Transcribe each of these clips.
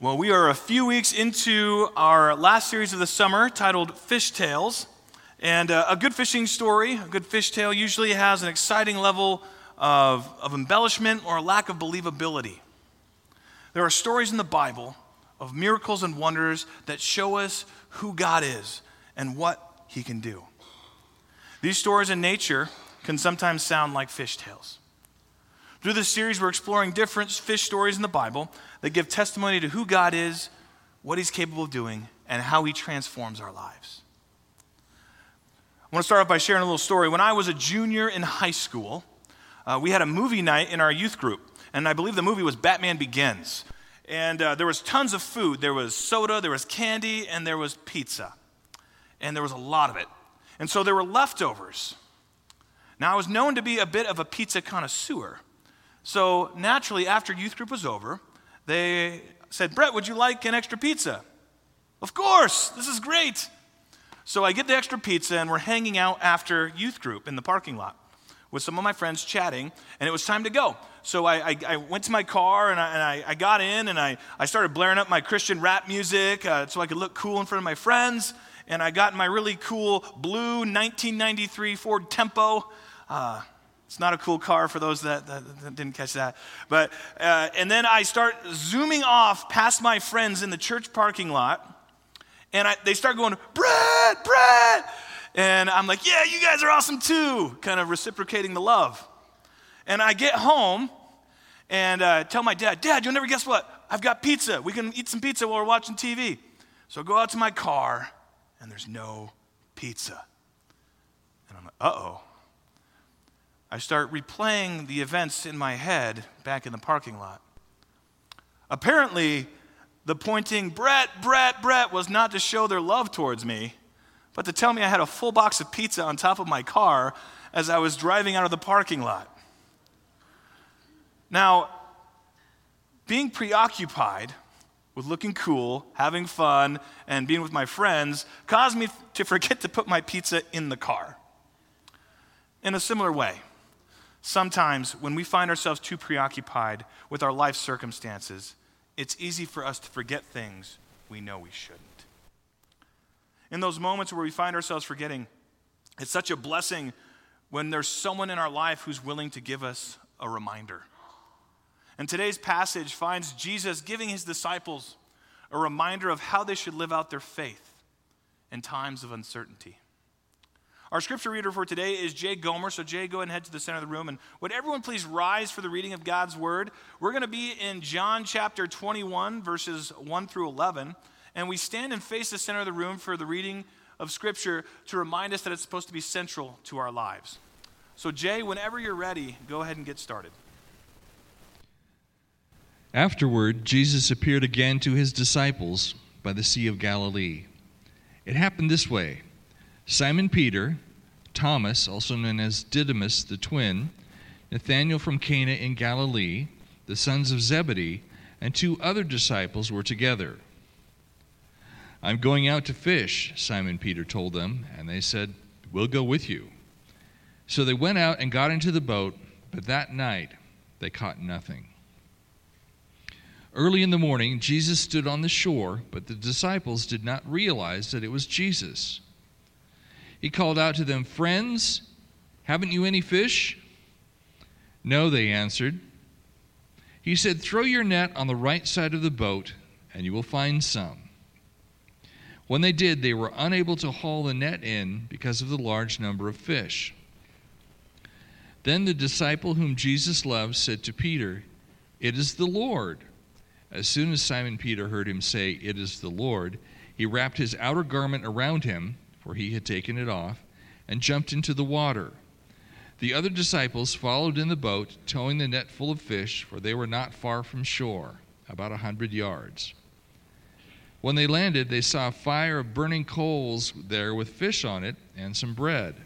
Well, we are a few weeks into our last series of the summer titled Fish Tales. And uh, a good fishing story, a good fish tale, usually has an exciting level of, of embellishment or a lack of believability. There are stories in the Bible of miracles and wonders that show us who God is and what He can do. These stories in nature can sometimes sound like fish tales. Through this series, we're exploring different fish stories in the Bible that give testimony to who God is, what He's capable of doing, and how He transforms our lives. I want to start off by sharing a little story. When I was a junior in high school, uh, we had a movie night in our youth group, and I believe the movie was Batman Begins. And uh, there was tons of food. There was soda, there was candy, and there was pizza. And there was a lot of it. And so there were leftovers. Now, I was known to be a bit of a pizza connoisseur. So naturally, after youth group was over, they said, Brett, would you like an extra pizza? Of course, this is great. So I get the extra pizza, and we're hanging out after youth group in the parking lot with some of my friends chatting, and it was time to go. So I, I, I went to my car and, I, and I, got in and I, I started blaring up my Christian rap music uh, so I could look cool in front of my friends. And I got my really cool blue 1993 Ford Tempo. Uh, it's not a cool car for those that, that, that didn't catch that. But, uh, and then I start zooming off past my friends in the church parking lot. And I, they start going, Brett, Brett. And I'm like, yeah, you guys are awesome too, kind of reciprocating the love. And I get home and uh, tell my dad, Dad, you'll never guess what? I've got pizza. We can eat some pizza while we're watching TV. So I go out to my car and there's no pizza. And I'm like, uh oh. I start replaying the events in my head back in the parking lot. Apparently, the pointing, Brett, Brett, Brett, was not to show their love towards me, but to tell me I had a full box of pizza on top of my car as I was driving out of the parking lot. Now, being preoccupied with looking cool, having fun, and being with my friends caused me to forget to put my pizza in the car. In a similar way, Sometimes, when we find ourselves too preoccupied with our life circumstances, it's easy for us to forget things we know we shouldn't. In those moments where we find ourselves forgetting, it's such a blessing when there's someone in our life who's willing to give us a reminder. And today's passage finds Jesus giving his disciples a reminder of how they should live out their faith in times of uncertainty. Our scripture reader for today is Jay Gomer. So, Jay, go ahead and head to the center of the room. And would everyone please rise for the reading of God's word? We're going to be in John chapter 21, verses 1 through 11. And we stand and face the center of the room for the reading of scripture to remind us that it's supposed to be central to our lives. So, Jay, whenever you're ready, go ahead and get started. Afterward, Jesus appeared again to his disciples by the Sea of Galilee. It happened this way. Simon Peter, Thomas, also known as Didymus the twin, Nathanael from Cana in Galilee, the sons of Zebedee, and two other disciples were together. I'm going out to fish, Simon Peter told them, and they said, We'll go with you. So they went out and got into the boat, but that night they caught nothing. Early in the morning, Jesus stood on the shore, but the disciples did not realize that it was Jesus. He called out to them, Friends, haven't you any fish? No, they answered. He said, Throw your net on the right side of the boat, and you will find some. When they did, they were unable to haul the net in because of the large number of fish. Then the disciple whom Jesus loved said to Peter, It is the Lord. As soon as Simon Peter heard him say, It is the Lord, he wrapped his outer garment around him for he had taken it off, and jumped into the water. The other disciples followed in the boat, towing the net full of fish, for they were not far from shore, about a hundred yards. When they landed, they saw a fire of burning coals there with fish on it and some bread.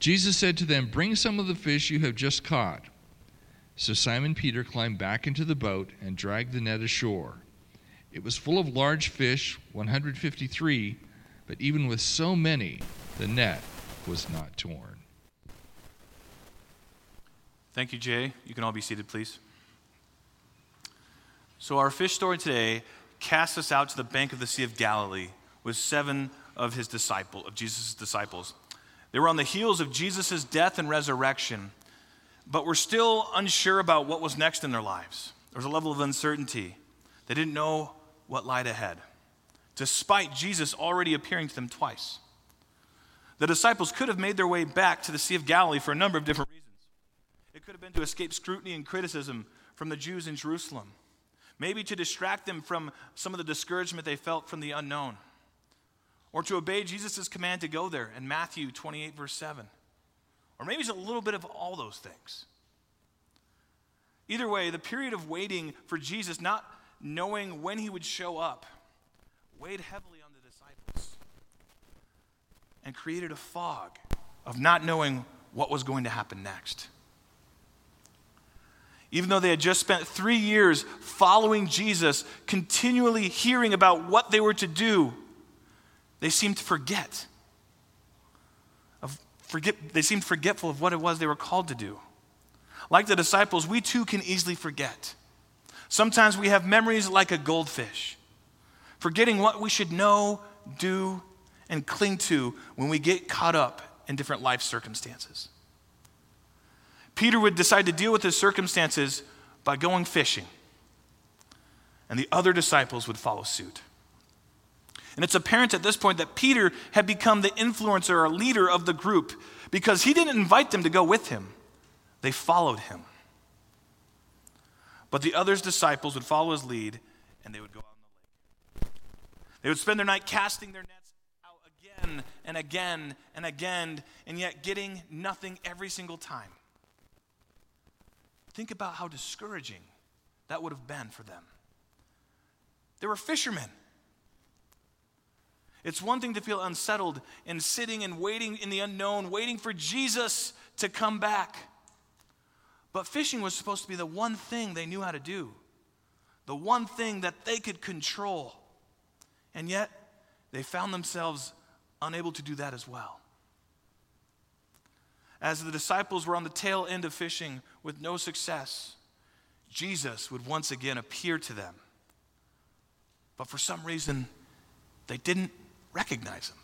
Jesus said to them, Bring some of the fish you have just caught. So Simon Peter climbed back into the boat and dragged the net ashore. It was full of large fish, 153, but even with so many, the net was not torn. Thank you, Jay. You can all be seated, please. So, our fish story today casts us out to the bank of the Sea of Galilee with seven of his disciples, of Jesus' disciples. They were on the heels of Jesus' death and resurrection, but were still unsure about what was next in their lives. There was a level of uncertainty. They didn't know what lied ahead, despite Jesus already appearing to them twice. The disciples could have made their way back to the Sea of Galilee for a number of different reasons. It could have been to escape scrutiny and criticism from the Jews in Jerusalem maybe to distract them from some of the discouragement they felt from the unknown, or to obey Jesus' command to go there in Matthew 28, verse 7. Or maybe it's a little bit of all those things. Either way, the period of waiting for Jesus, not knowing when he would show up, weighed heavily on the disciples and created a fog of not knowing what was going to happen next even though they had just spent three years following Jesus, continually hearing about what they were to do, they seemed to forget. Of forget they seemed forgetful of what it was they were called to do. Like the disciples, we too can easily forget. Sometimes we have memories like a goldfish, forgetting what we should know, do, and cling to when we get caught up in different life circumstances. Peter would decide to deal with his circumstances by going fishing, and the other disciples would follow suit. And it's apparent at this point that Peter had become the influencer or leader of the group because he didn't invite them to go with him, they followed him. But the other's disciples would follow his lead and they would go out on the lake. They would spend their night casting their nets out again and again and again, and yet getting nothing every single time. Think about how discouraging that would have been for them. They were fishermen. It's one thing to feel unsettled and sitting and waiting in the unknown, waiting for Jesus to come back. But fishing was supposed to be the one thing they knew how to do, the one thing that they could control. And yet, they found themselves unable to do that as well as the disciples were on the tail end of fishing with no success, Jesus would once again appear to them. But for some reason, they didn't recognize him.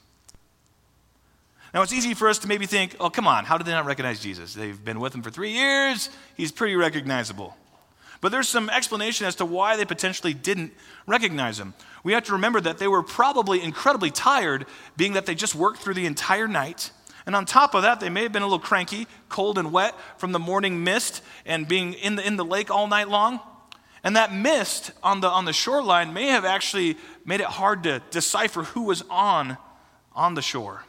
Now, it's easy for us to maybe think, oh, come on, how did they not recognize Jesus? They've been with him for three years, he's pretty recognizable. But there's some explanation as to why they potentially didn't recognize him. We have to remember that they were probably incredibly tired, being that they just worked through the entire night and on top of that, they may have been a little cranky, cold and wet from the morning mist and being in the, in the lake all night long. And that mist on the, on the shoreline may have actually made it hard to decipher who was on, on the shore.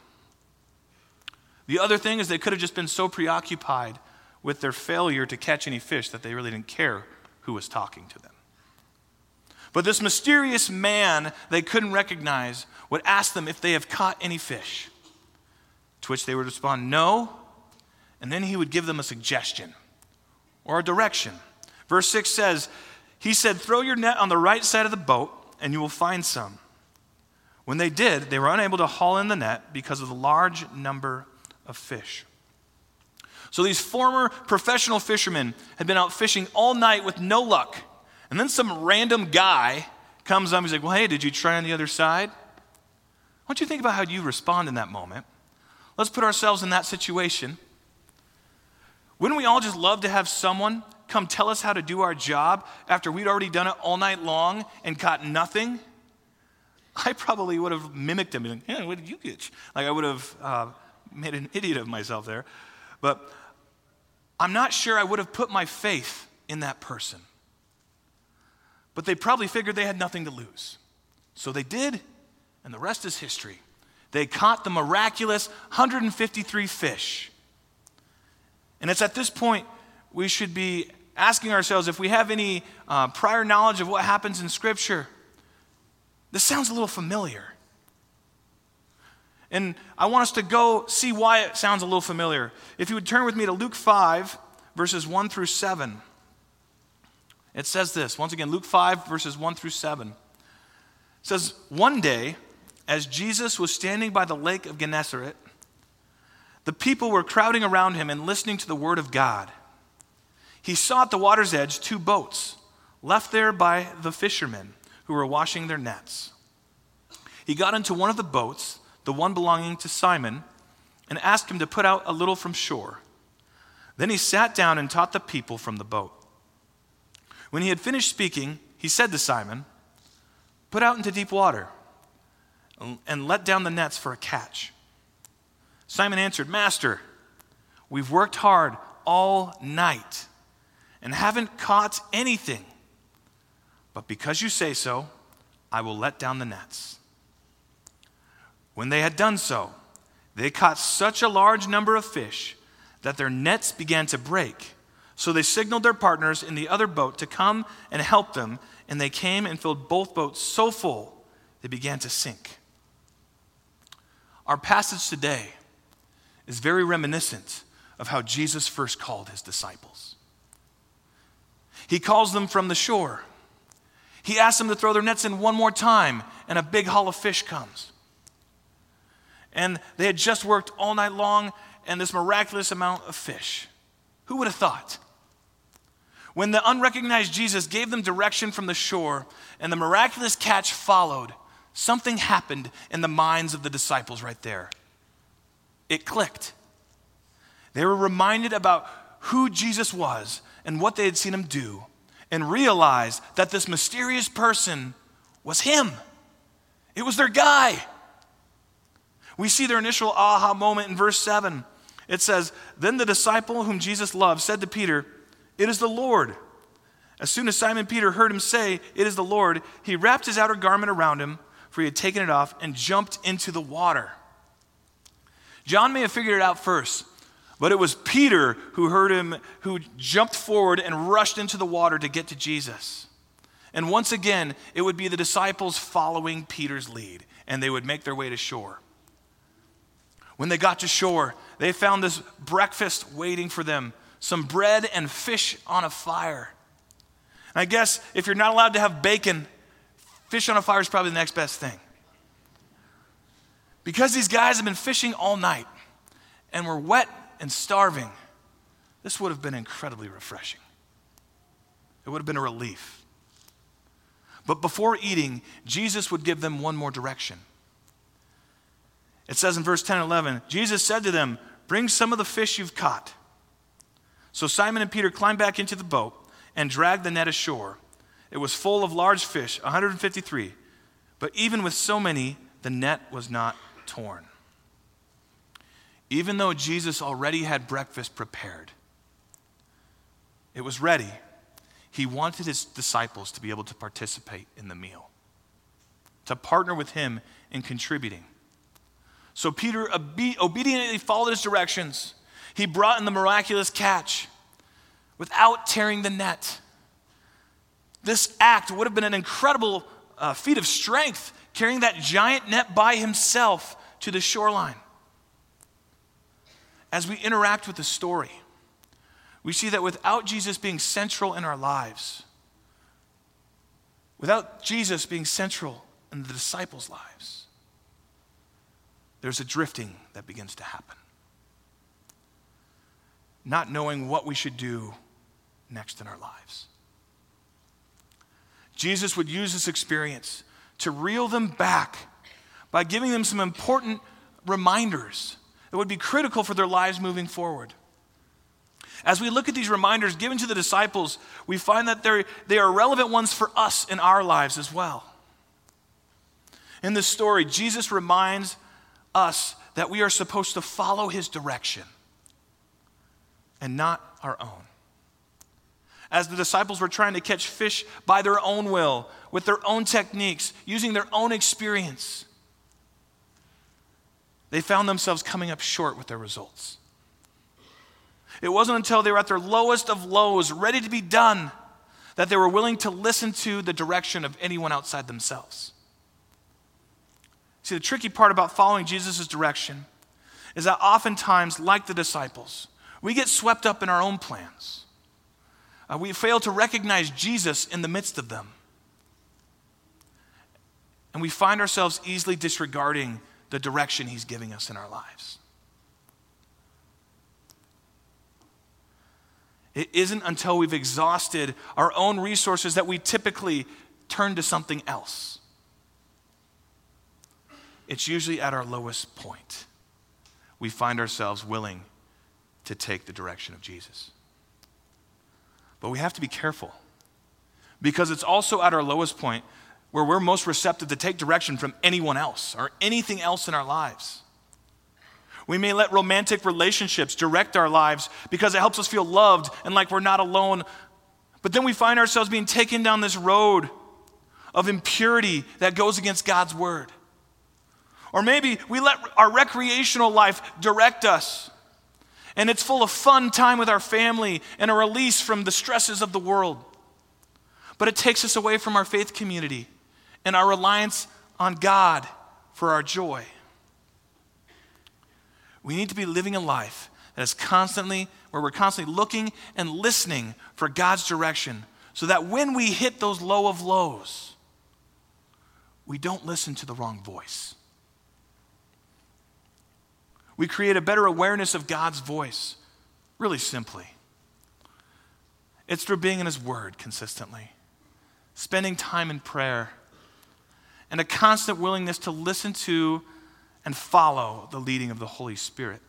The other thing is they could have just been so preoccupied with their failure to catch any fish that they really didn't care who was talking to them. But this mysterious man they couldn't recognize would ask them if they have caught any fish. To which they would respond, No. And then he would give them a suggestion or a direction. Verse 6 says, He said, Throw your net on the right side of the boat, and you will find some. When they did, they were unable to haul in the net because of the large number of fish. So these former professional fishermen had been out fishing all night with no luck. And then some random guy comes up, he's like, Well, hey, did you try on the other side? I want you think about how you respond in that moment. Let's put ourselves in that situation. Wouldn't we all just love to have someone come tell us how to do our job after we'd already done it all night long and caught nothing? I probably would have mimicked him. Like, yeah, what did you get? Like I would have uh, made an idiot of myself there. But I'm not sure I would have put my faith in that person. But they probably figured they had nothing to lose. So they did, and the rest is history. They caught the miraculous 153 fish. And it's at this point we should be asking ourselves if we have any uh, prior knowledge of what happens in Scripture. This sounds a little familiar. And I want us to go see why it sounds a little familiar. If you would turn with me to Luke 5, verses 1 through 7. It says this once again, Luke 5, verses 1 through 7. It says, One day, as Jesus was standing by the lake of Gennesaret, the people were crowding around him and listening to the word of God. He saw at the water's edge two boats left there by the fishermen who were washing their nets. He got into one of the boats, the one belonging to Simon, and asked him to put out a little from shore. Then he sat down and taught the people from the boat. When he had finished speaking, he said to Simon, Put out into deep water and let down the nets for a catch. Simon answered, Master, we've worked hard all night and haven't caught anything. But because you say so, I will let down the nets. When they had done so, they caught such a large number of fish that their nets began to break. So they signaled their partners in the other boat to come and help them, and they came and filled both boats so full they began to sink. Our passage today is very reminiscent of how Jesus first called his disciples. He calls them from the shore. He asks them to throw their nets in one more time, and a big haul of fish comes. And they had just worked all night long, and this miraculous amount of fish. Who would have thought? When the unrecognized Jesus gave them direction from the shore and the miraculous catch followed, something happened in the minds of the disciples right there. It clicked. They were reminded about who Jesus was and what they had seen him do, and realized that this mysterious person was him. It was their guy. We see their initial aha moment in verse 7. It says, Then the disciple whom Jesus loved said to Peter, It is the Lord. As soon as Simon Peter heard him say, It is the Lord, he wrapped his outer garment around him, for he had taken it off, and jumped into the water. John may have figured it out first, but it was Peter who heard him, who jumped forward and rushed into the water to get to Jesus. And once again, it would be the disciples following Peter's lead, and they would make their way to shore. When they got to shore, they found this breakfast waiting for them some bread and fish on a fire. And I guess if you're not allowed to have bacon, fish on a fire is probably the next best thing. Because these guys have been fishing all night and were wet and starving, this would have been incredibly refreshing. It would have been a relief. But before eating, Jesus would give them one more direction. It says in verse 10 and 11 Jesus said to them, Bring some of the fish you've caught. So Simon and Peter climbed back into the boat and dragged the net ashore. It was full of large fish, 153. But even with so many, the net was not torn. Even though Jesus already had breakfast prepared, it was ready. He wanted his disciples to be able to participate in the meal, to partner with him in contributing. So Peter obe- obediently followed his directions. He brought in the miraculous catch without tearing the net. This act would have been an incredible uh, feat of strength, carrying that giant net by himself to the shoreline. As we interact with the story, we see that without Jesus being central in our lives, without Jesus being central in the disciples' lives, there's a drifting that begins to happen. Not knowing what we should do next in our lives. Jesus would use this experience to reel them back by giving them some important reminders that would be critical for their lives moving forward. As we look at these reminders given to the disciples, we find that they are relevant ones for us in our lives as well. In this story, Jesus reminds us that we are supposed to follow his direction and not our own. As the disciples were trying to catch fish by their own will, with their own techniques, using their own experience, they found themselves coming up short with their results. It wasn't until they were at their lowest of lows, ready to be done, that they were willing to listen to the direction of anyone outside themselves. See, the tricky part about following Jesus' direction is that oftentimes, like the disciples, we get swept up in our own plans. Uh, we fail to recognize Jesus in the midst of them. And we find ourselves easily disregarding the direction He's giving us in our lives. It isn't until we've exhausted our own resources that we typically turn to something else. It's usually at our lowest point we find ourselves willing to take the direction of Jesus. But we have to be careful because it's also at our lowest point where we're most receptive to take direction from anyone else or anything else in our lives. We may let romantic relationships direct our lives because it helps us feel loved and like we're not alone. But then we find ourselves being taken down this road of impurity that goes against God's word. Or maybe we let our recreational life direct us. And it's full of fun time with our family and a release from the stresses of the world. But it takes us away from our faith community and our reliance on God for our joy. We need to be living a life that is constantly, where we're constantly looking and listening for God's direction so that when we hit those low of lows, we don't listen to the wrong voice. We create a better awareness of God's voice, really simply. It's through being in His Word consistently, spending time in prayer, and a constant willingness to listen to and follow the leading of the Holy Spirit.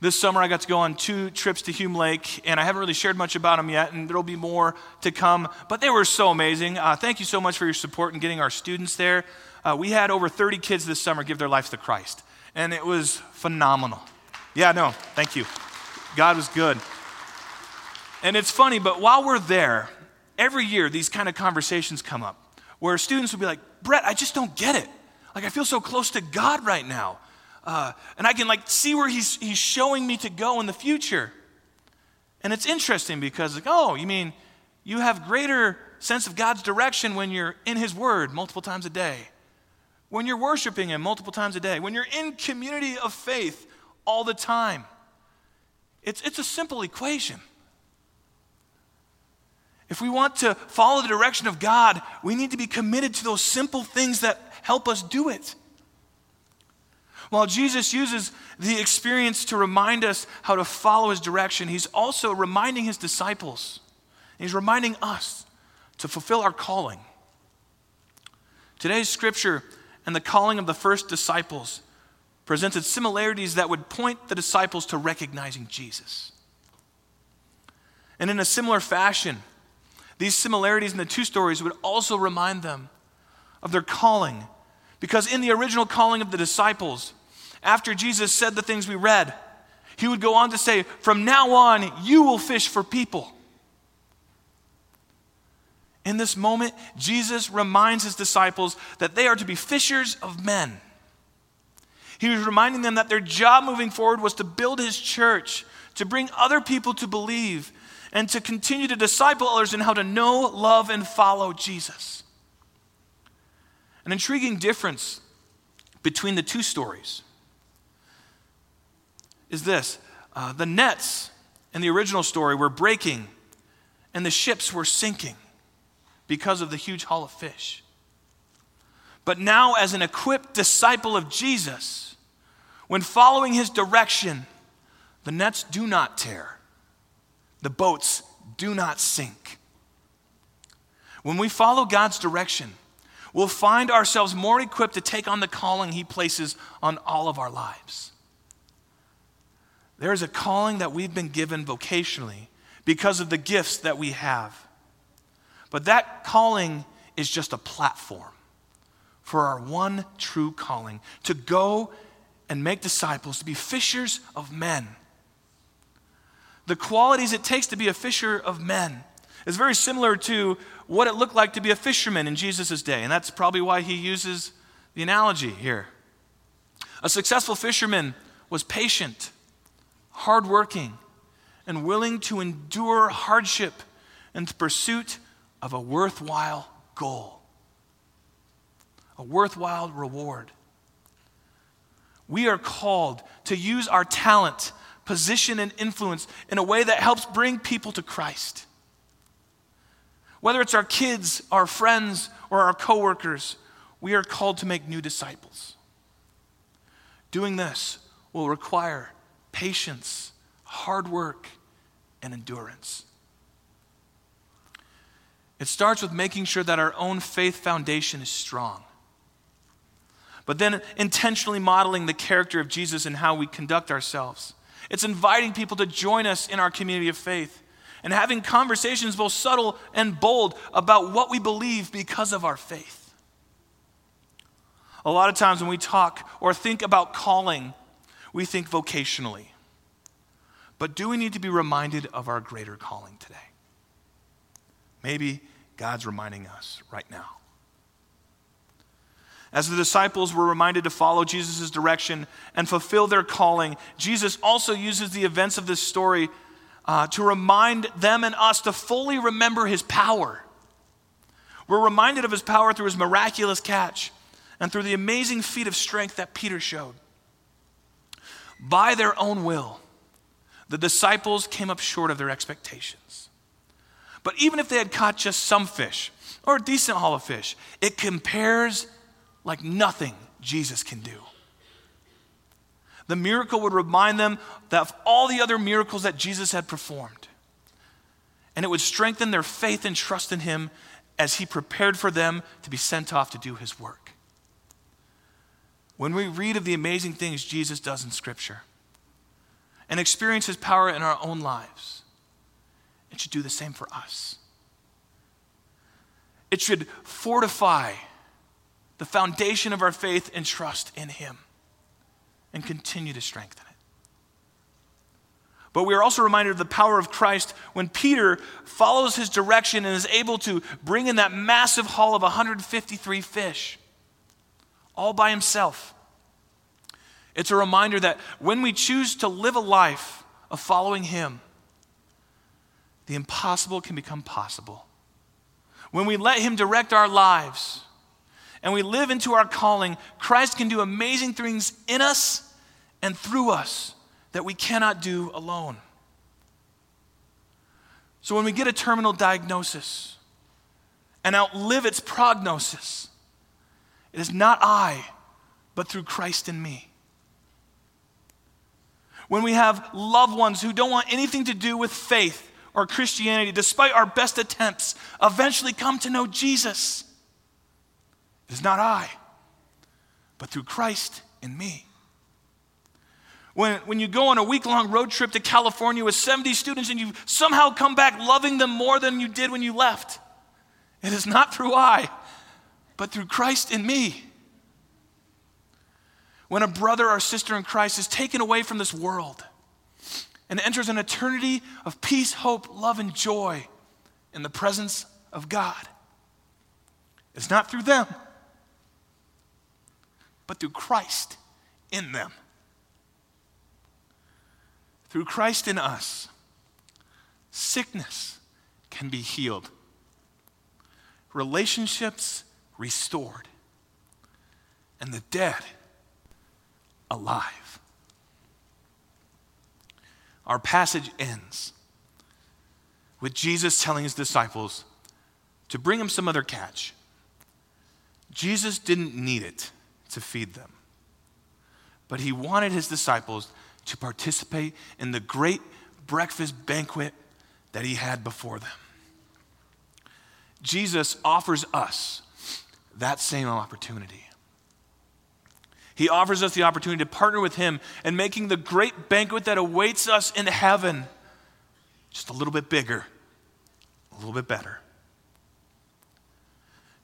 This summer, I got to go on two trips to Hume Lake, and I haven't really shared much about them yet, and there'll be more to come. But they were so amazing. Uh, thank you so much for your support in getting our students there. Uh, we had over 30 kids this summer give their lives to Christ, and it was phenomenal. Yeah, no, thank you. God was good. And it's funny, but while we're there, every year these kind of conversations come up where students will be like, Brett, I just don't get it. Like, I feel so close to God right now. Uh, and I can, like, see where he's, he's showing me to go in the future. And it's interesting because, like, oh, you mean you have greater sense of God's direction when you're in His Word multiple times a day, when you're worshiping Him multiple times a day, when you're in community of faith all the time. It's, it's a simple equation. If we want to follow the direction of God, we need to be committed to those simple things that help us do it. While Jesus uses the experience to remind us how to follow his direction, he's also reminding his disciples, he's reminding us to fulfill our calling. Today's scripture and the calling of the first disciples presented similarities that would point the disciples to recognizing Jesus. And in a similar fashion, these similarities in the two stories would also remind them of their calling. Because in the original calling of the disciples, after Jesus said the things we read, he would go on to say, From now on, you will fish for people. In this moment, Jesus reminds his disciples that they are to be fishers of men. He was reminding them that their job moving forward was to build his church, to bring other people to believe, and to continue to disciple others in how to know, love, and follow Jesus. An intriguing difference between the two stories is this uh, the nets in the original story were breaking, and the ships were sinking because of the huge haul of fish. But now, as an equipped disciple of Jesus, when following his direction, the nets do not tear, the boats do not sink. When we follow God's direction, we'll find ourselves more equipped to take on the calling He places on all of our lives. There is a calling that we've been given vocationally because of the gifts that we have. But that calling is just a platform for our one true calling to go and make disciples, to be fishers of men. The qualities it takes to be a fisher of men is very similar to what it looked like to be a fisherman in Jesus' day. And that's probably why he uses the analogy here. A successful fisherman was patient, hardworking, and willing to endure hardship in the pursuit of a worthwhile goal, a worthwhile reward. We are called to use our talent, position, and influence in a way that helps bring people to Christ. Whether it's our kids, our friends, or our coworkers, we are called to make new disciples. Doing this will require patience, hard work, and endurance. It starts with making sure that our own faith foundation is strong. But then intentionally modeling the character of Jesus and how we conduct ourselves. It's inviting people to join us in our community of faith and having conversations, both subtle and bold, about what we believe because of our faith. A lot of times when we talk or think about calling, we think vocationally. But do we need to be reminded of our greater calling today? Maybe God's reminding us right now. As the disciples were reminded to follow Jesus' direction and fulfill their calling, Jesus also uses the events of this story uh, to remind them and us to fully remember his power. We're reminded of his power through his miraculous catch and through the amazing feat of strength that Peter showed. By their own will, the disciples came up short of their expectations. But even if they had caught just some fish or a decent haul of fish, it compares like nothing Jesus can do. The miracle would remind them of all the other miracles that Jesus had performed. And it would strengthen their faith and trust in him as he prepared for them to be sent off to do his work. When we read of the amazing things Jesus does in Scripture and experience his power in our own lives, it should do the same for us. It should fortify the foundation of our faith and trust in Him and continue to strengthen it. But we are also reminded of the power of Christ when Peter follows his direction and is able to bring in that massive haul of 153 fish all by himself. It's a reminder that when we choose to live a life of following Him, the impossible can become possible. When we let Him direct our lives and we live into our calling, Christ can do amazing things in us and through us that we cannot do alone. So when we get a terminal diagnosis and outlive its prognosis, it is not I, but through Christ in me. When we have loved ones who don't want anything to do with faith, or Christianity, despite our best attempts, eventually come to know Jesus. It is not I, but through Christ in me. When, when you go on a week long road trip to California with 70 students and you somehow come back loving them more than you did when you left, it is not through I, but through Christ in me. When a brother or sister in Christ is taken away from this world, and enters an eternity of peace, hope, love, and joy in the presence of God. It's not through them, but through Christ in them. Through Christ in us, sickness can be healed, relationships restored, and the dead alive our passage ends with Jesus telling his disciples to bring him some other catch. Jesus didn't need it to feed them, but he wanted his disciples to participate in the great breakfast banquet that he had before them. Jesus offers us that same opportunity. He offers us the opportunity to partner with Him in making the great banquet that awaits us in heaven just a little bit bigger, a little bit better.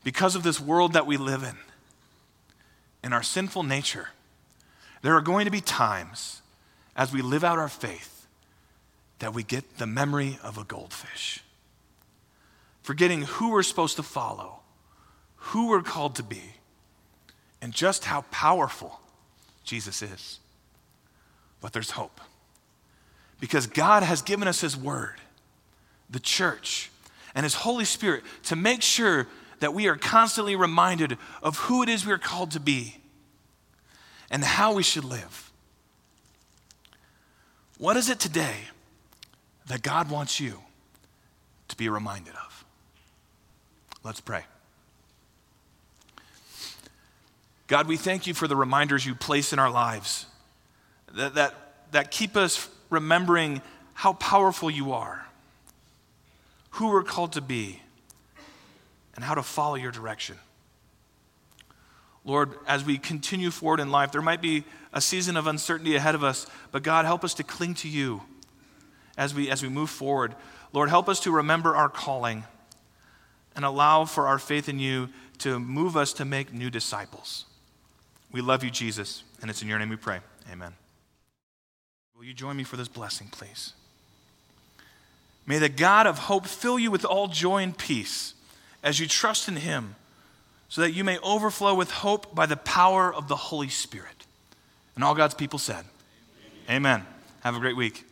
Because of this world that we live in, in our sinful nature, there are going to be times as we live out our faith that we get the memory of a goldfish, forgetting who we're supposed to follow, who we're called to be and just how powerful Jesus is. But there's hope. Because God has given us His Word, the church, and His Holy Spirit to make sure that we are constantly reminded of who it is we are called to be and how we should live. What is it today that God wants you to be reminded of? Let's pray. God, we thank you for the reminders you place in our lives that, that, that keep us remembering how powerful you are, who we're called to be, and how to follow your direction. Lord, as we continue forward in life, there might be a season of uncertainty ahead of us, but God, help us to cling to you as we, as we move forward. Lord, help us to remember our calling and allow for our faith in you to move us to make new disciples. We love you, Jesus, and it's in your name we pray. Amen. Will you join me for this blessing, please? May the God of hope fill you with all joy and peace as you trust in him, so that you may overflow with hope by the power of the Holy Spirit. And all God's people said, Amen. Amen. Have a great week.